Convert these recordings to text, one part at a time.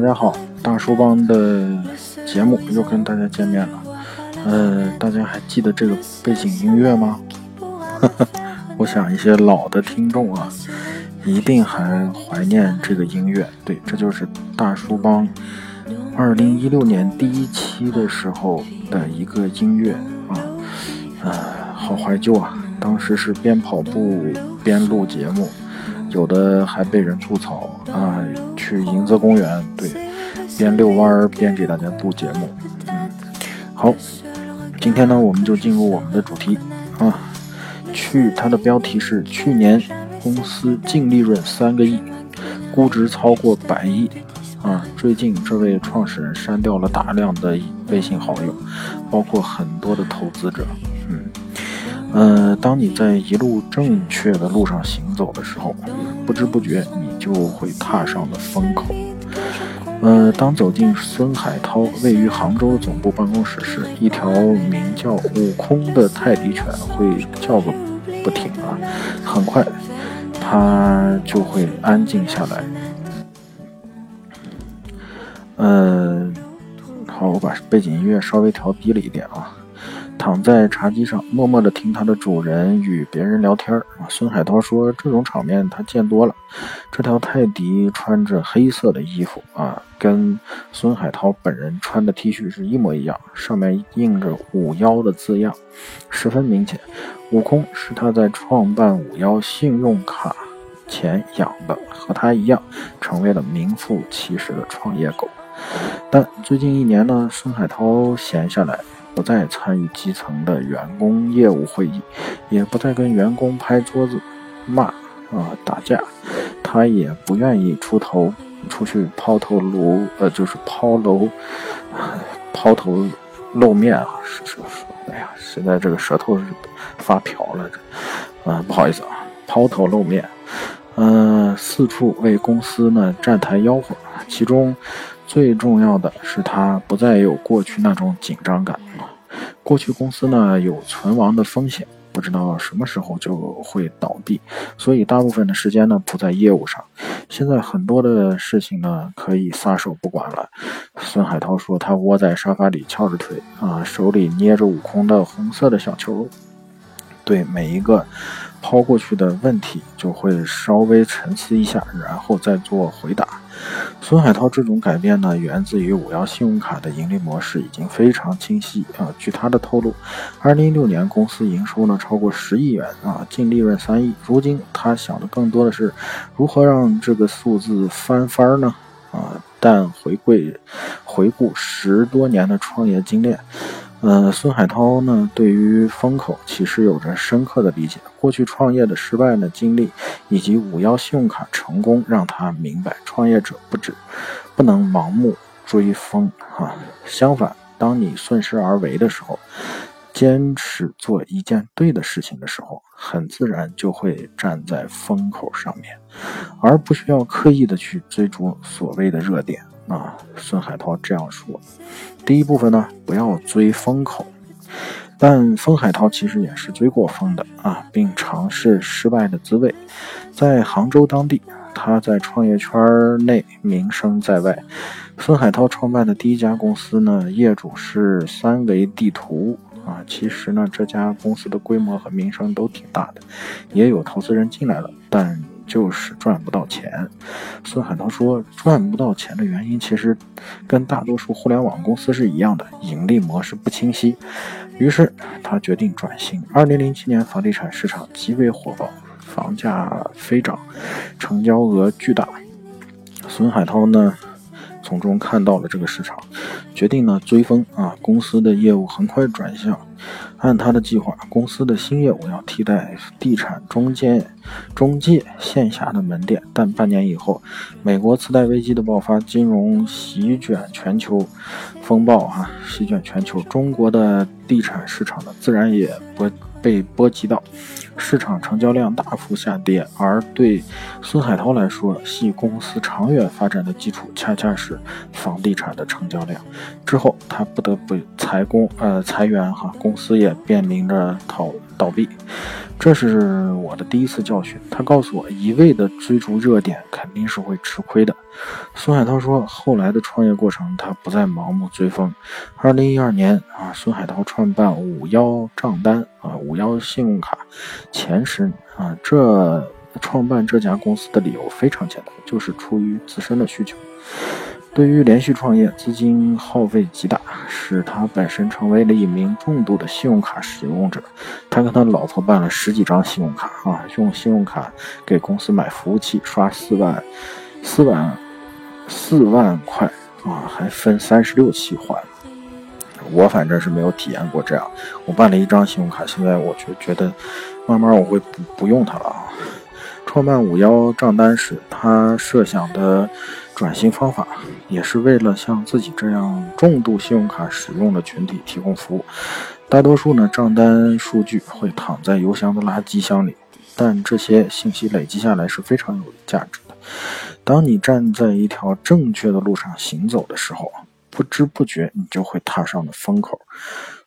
大家好，大叔帮的节目又跟大家见面了。呃，大家还记得这个背景音乐吗？我想一些老的听众啊，一定还怀念这个音乐。对，这就是大叔帮二零一六年第一期的时候的一个音乐啊，呃，好怀旧啊！当时是边跑步边录节目。有的还被人吐槽啊，去迎泽公园，对，边遛弯儿边给大家录节目。嗯，好，今天呢，我们就进入我们的主题啊。去，它的标题是去年公司净利润三个亿，估值超过百亿啊。最近这位创始人删掉了大量的微信好友，包括很多的投资者。嗯。呃，当你在一路正确的路上行走的时候，不知不觉你就会踏上了风口。呃，当走进孙海涛位于杭州总部办公室时，一条名叫“悟空”的泰迪犬会叫个不停啊。很快，它就会安静下来。呃，好，我把背景音乐稍微调低了一点啊。躺在茶几上，默默地听它的主人与别人聊天儿。孙海涛说：“这种场面他见多了。”这条泰迪穿着黑色的衣服啊，跟孙海涛本人穿的 T 恤是一模一样，上面印着“五幺”的字样，十分明显。悟空是他在创办五幺信用卡前养的，和他一样，成为了名副其实的创业狗。但最近一年呢，孙海涛闲下来。不再参与基层的员工业务会议，也不再跟员工拍桌子骂啊打架，他也不愿意出头出去抛头颅呃就是抛楼抛头露面啊是是是，哎呀现在这个舌头是发瓢了这啊不好意思啊抛头露面，嗯四处为公司呢站台吆喝，其中最重要的是他不再有过去那种紧张感。过去公司呢有存亡的风险，不知道什么时候就会倒闭，所以大部分的时间呢不在业务上。现在很多的事情呢可以撒手不管了。孙海涛说，他窝在沙发里翘着腿啊，手里捏着悟空的红色的小球，对每一个抛过去的问题就会稍微沉思一下，然后再做回答。孙海涛这种改变呢，源自于五幺信用卡的盈利模式已经非常清晰啊。据他的透露，二零一六年公司营收呢超过十亿元啊，净利润三亿。如今他想的更多的是如何让这个数字翻番呢？啊，但回归回顾十多年的创业经验。呃，孙海涛呢，对于风口其实有着深刻的理解。过去创业的失败的经历，以及五幺信用卡成功，让他明白，创业者不止不能盲目追风啊。相反，当你顺势而为的时候，坚持做一件对的事情的时候，很自然就会站在风口上面，而不需要刻意的去追逐所谓的热点。啊，孙海涛这样说：第一部分呢，不要追风口，但孙海涛其实也是追过风的啊，并尝试失败的滋味。在杭州当地，他在创业圈内名声在外。孙海涛创办的第一家公司呢，业主是三维地图啊，其实呢，这家公司的规模和名声都挺大的，也有投资人进来了，但。就是赚不到钱。孙海涛说，赚不到钱的原因其实跟大多数互联网公司是一样的，盈利模式不清晰。于是他决定转型。二零零七年，房地产市场极为火爆，房价飞涨，成交额巨大。孙海涛呢？从中看到了这个市场，决定呢追风啊！公司的业务很快转向，按他的计划，公司的新业务要替代地产中介中介线下的门店。但半年以后，美国次贷危机的爆发，金融席卷全球风暴啊，席卷全球，中国的地产市场呢，自然也不。被波及到，市场成交量大幅下跌，而对孙海涛来说，系公司长远发展的基础恰恰是房地产的成交量。之后，他不得不裁工，呃，裁员哈，公司也面临着倒倒闭。这是我的第一次教训。他告诉我，一味的追逐热点肯定是会吃亏的。孙海涛说，后来的创业过程，他不再盲目追风。二零一二年啊，孙海涛创办五幺账单啊，五幺信用卡前十啊，这创办这家公司的理由非常简单，就是出于自身的需求。对于连续创业，资金耗费极大，使他本身成为了一名重度的信用卡使用者。他跟他老婆办了十几张信用卡啊，用信用卡给公司买服务器，刷四万、四万、四万块啊，还分三十六期还。我反正是没有体验过这样。我办了一张信用卡，现在我就觉得，慢慢我会不不用它了啊。创办五幺账单时，他设想的转型方法，也是为了像自己这样重度信用卡使用的群体提供服务。大多数呢，账单数据会躺在邮箱的垃圾箱里，但这些信息累积下来是非常有价值的。当你站在一条正确的路上行走的时候，不知不觉你就会踏上了风口。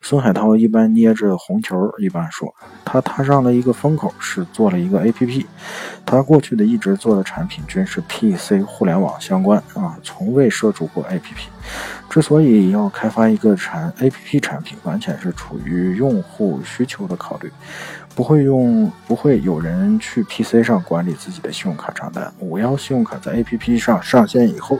孙海涛一般捏着红球，一般说他踏上了一个风口，是做了一个 APP。他过去的一直做的产品均是 PC 互联网相关啊，从未涉足过 APP。之所以要开发一个产 APP 产品，完全是出于用户需求的考虑。不会用，不会有人去 PC 上管理自己的信用卡账单。五幺信用卡在 APP 上上线以后。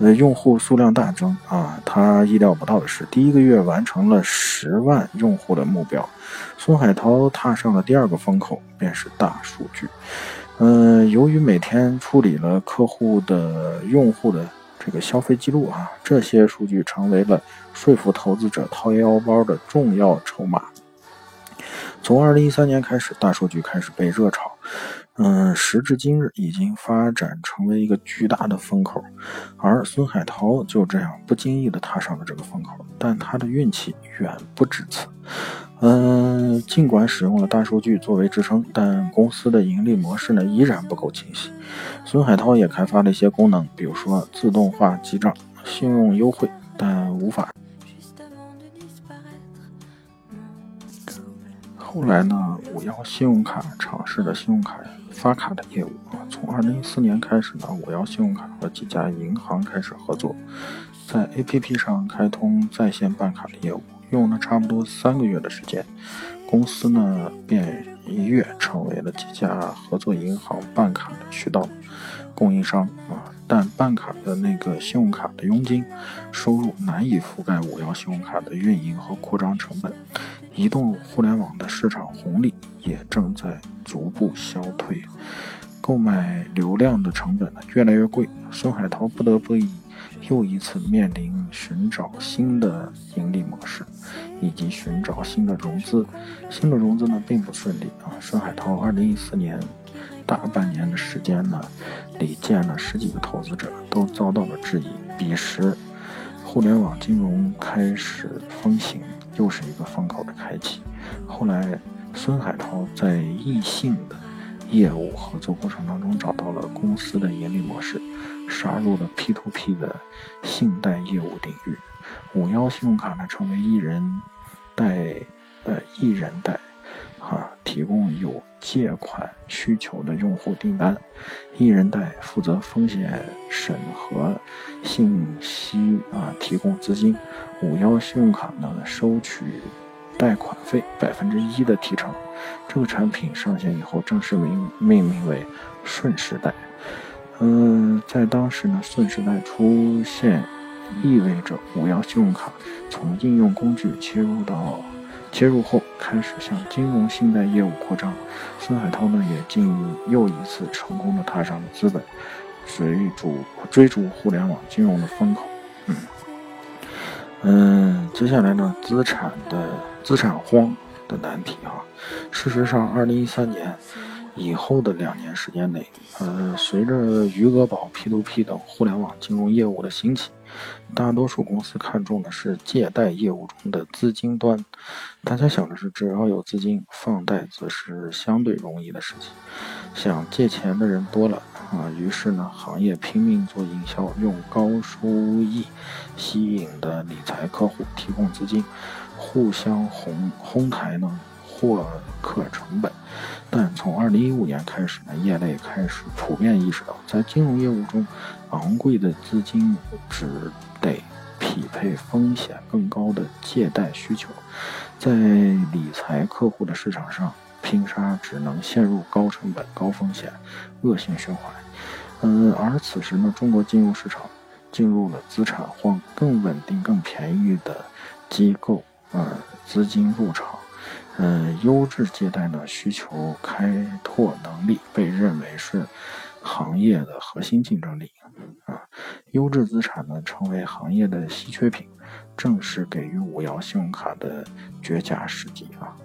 呃，用户数量大增啊！他意料不到的是，第一个月完成了十万用户的目标。孙海涛踏上了第二个风口，便是大数据。嗯，由于每天处理了客户的用户的这个消费记录啊，这些数据成为了说服投资者掏腰包的重要筹码。从二零一三年开始，大数据开始被热炒。嗯，时至今日，已经发展成为一个巨大的风口，而孙海涛就这样不经意地踏上了这个风口，但他的运气远不止此。嗯，尽管使用了大数据作为支撑，但公司的盈利模式呢依然不够清晰。孙海涛也开发了一些功能，比如说自动化记账、信用优惠，但无法。后来呢，五幺信用卡尝试了信用卡。发卡的业务啊，从二零一四年开始呢，五幺信用卡和几家银行开始合作，在 APP 上开通在线办卡的业务，用了差不多三个月的时间，公司呢便一跃成为了几家合作银行办卡的渠道供应商啊。但办卡的那个信用卡的佣金收入难以覆盖五幺信用卡的运营和扩张成本，移动互联网的市场红利也正在逐步消退，购买流量的成本呢越来越贵，孙海涛不得不以又一次面临寻找新的盈利模式，以及寻找新的融资，新的融资呢并不顺利啊，孙海涛二零一四年。大半年的时间呢，里见了十几个投资者，都遭到了质疑。彼时，互联网金融开始风行，又是一个风口的开启。后来，孙海涛在异性的业务合作过程当中找到了公司的盈利模式，杀入了 P2P 的信贷业务领域。五幺信用卡呢，成为一人贷，呃，一人贷。提供有借款需求的用户订单，一人贷负责风险审核信息啊，提供资金。五幺信用卡呢，收取贷款费百分之一的提成。这个产品上线以后，正式名命名为顺时代。嗯，在当时呢，顺时代出现，意味着五幺信用卡从应用工具切入到。接入后，开始向金融信贷业务扩张。孙海涛呢，也进又一次成功的踏上了资本追逐追逐互联网金融的风口。嗯嗯，接下来呢，资产的资产荒的难题啊。事实上，二零一三年以后的两年时间内，呃，随着余额宝、P2P 等互联网金融业务的兴起。大多数公司看重的是借贷业务中的资金端，大家想的是只要有资金，放贷则是相对容易的事情。想借钱的人多了啊，于是呢，行业拼命做营销，用高收益吸引的理财客户提供资金，互相哄哄抬呢，获客成本。但从二零一五年开始呢，业内开始普遍意识到，在金融业务中，昂贵的资金只得匹配风险更高的借贷需求，在理财客户的市场上拼杀，只能陷入高成本、高风险、恶性循环。嗯，而此时呢，中国金融市场进入了资产换，更稳定、更便宜的机构，呃，资金入场。嗯，优质借贷呢，需求开拓能力被认为是行业的核心竞争力啊。优质资产呢，成为行业的稀缺品，正是给予五幺信用卡的绝佳时机啊。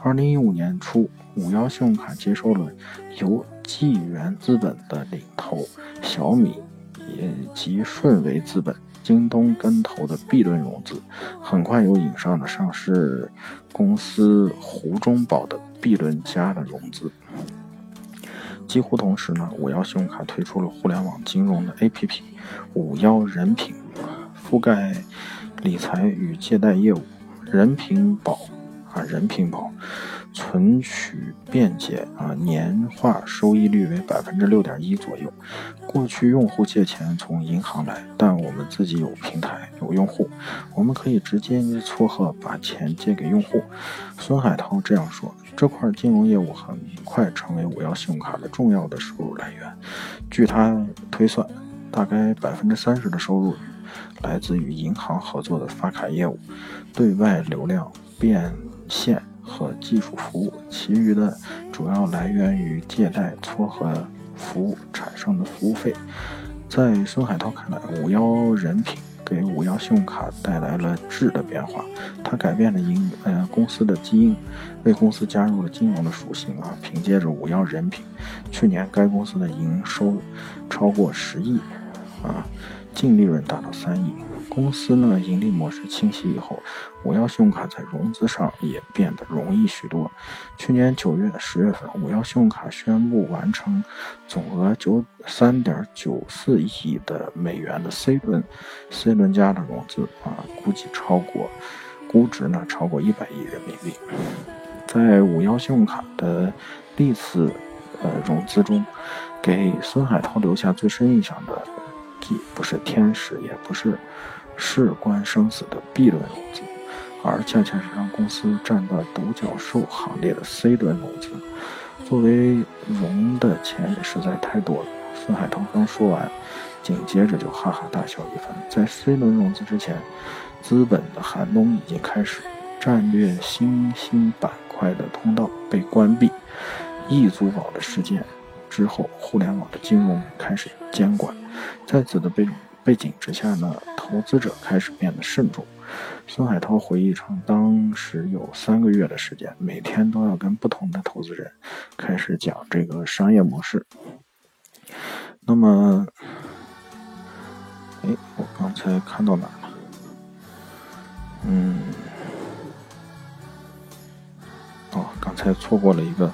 二零一五年初，五幺信用卡接受了由纪元资本的领投小米以及顺为资本。京东跟投的 B 轮融资，很快有引上的上市公司湖中宝的 B 轮加的融资。几乎同时呢，五幺信用卡推出了互联网金融的 APP 五幺人品，覆盖理财与借贷业务。人品宝啊，人品宝。存取便捷啊，年化收益率为百分之六点一左右。过去用户借钱从银行来，但我们自己有平台有用户，我们可以直接撮合把钱借给用户。孙海涛这样说：“这块金融业务很快成为五幺信用卡的重要的收入来源。据他推算，大概百分之三十的收入来自于银行合作的发卡业务，对外流量变现。”和技术服务，其余的主要来源于借贷撮合服务产生的服务费。在孙海涛看来，五幺人品给五幺信用卡带来了质的变化，它改变了营呃公司的基因，为公司加入了金融的属性啊。凭借着五幺人品，去年该公司的营收超过十亿啊，净利润达到三亿。公司呢，盈利模式清晰以后，五幺信用卡在融资上也变得容易许多。去年九月、十月份，五幺信用卡宣布完成总额九三点九四亿的美元的 C 轮、C 轮加的融资啊，估计超过估值呢超过一百亿人民币。在五幺信用卡的历次呃融资中，给孙海涛留下最深印象的，既不是天使，也不是。事关生死的 B 轮融资，而恰恰是让公司站到独角兽行列的 C 轮融资。作为融的钱也实在太多了。孙海涛刚说完，紧接着就哈哈大笑一番。在 C 轮融资之前，资本的寒冬已经开始，战略新兴板块的通道被关闭，易租宝的事件之后，互联网的金融开始监管，在此的背景背景之下呢？投资者开始变得慎重。孙海涛回忆称，当时有三个月的时间，每天都要跟不同的投资人开始讲这个商业模式。那么，哎，我刚才看到哪了？嗯，哦，刚才错过了一个，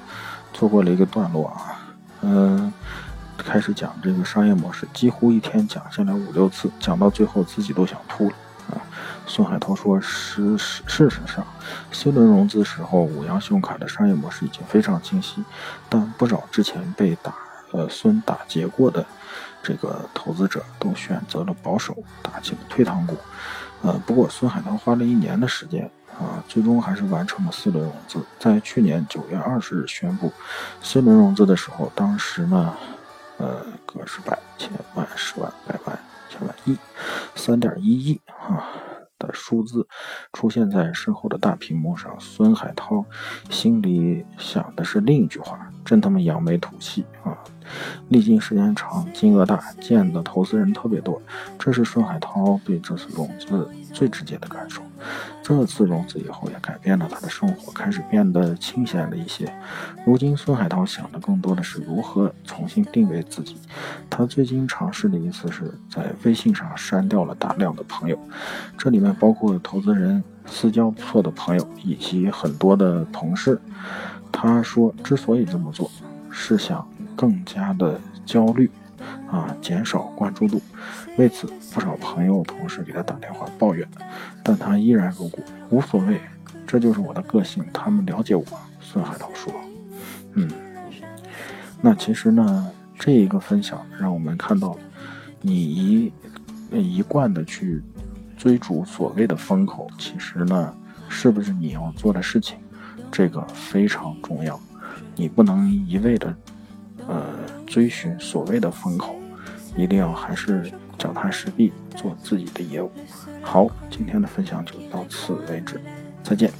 错过了一个段落啊。嗯。开始讲这个商业模式，几乎一天讲下来五六次，讲到最后自己都想吐了啊！孙海涛说：“事事事实上，C 轮融资时候，五羊信用卡的商业模式已经非常清晰，但不少之前被打呃孙打劫过的这个投资者都选择了保守，打起了退堂鼓。呃，不过孙海涛花了一年的时间啊，最终还是完成了四轮融资。在去年九月二十日宣布 C 轮融资的时候，当时呢。”呃，个十百千万十万百万千万亿，三点一亿啊的数字出现在身后的大屏幕上。孙海涛心里想的是另一句话：真他妈扬眉吐气啊！历经时间长，金额大，见的投资人特别多，这是孙海涛对这次融资最直接的感受。这次融资以后也改变了他的生活，开始变得清闲了一些。如今，孙海涛想的更多的是如何重新定位自己。他最近尝试的一次是在微信上删掉了大量的朋友，这里面包括投资人、私交不错的朋友以及很多的同事。他说，之所以这么做，是想更加的焦虑。啊，减少关注度。为此，不少朋友、同事给他打电话抱怨，但他依然如故，无所谓。这就是我的个性，他们了解我。孙海涛说：“嗯，那其实呢，这一个分享让我们看到，你一一贯的去追逐所谓的风口，其实呢，是不是你要做的事情，这个非常重要。你不能一味的呃追寻所谓的风口，一定要还是脚踏实地做自己的业务。好，今天的分享就到此为止，再见。”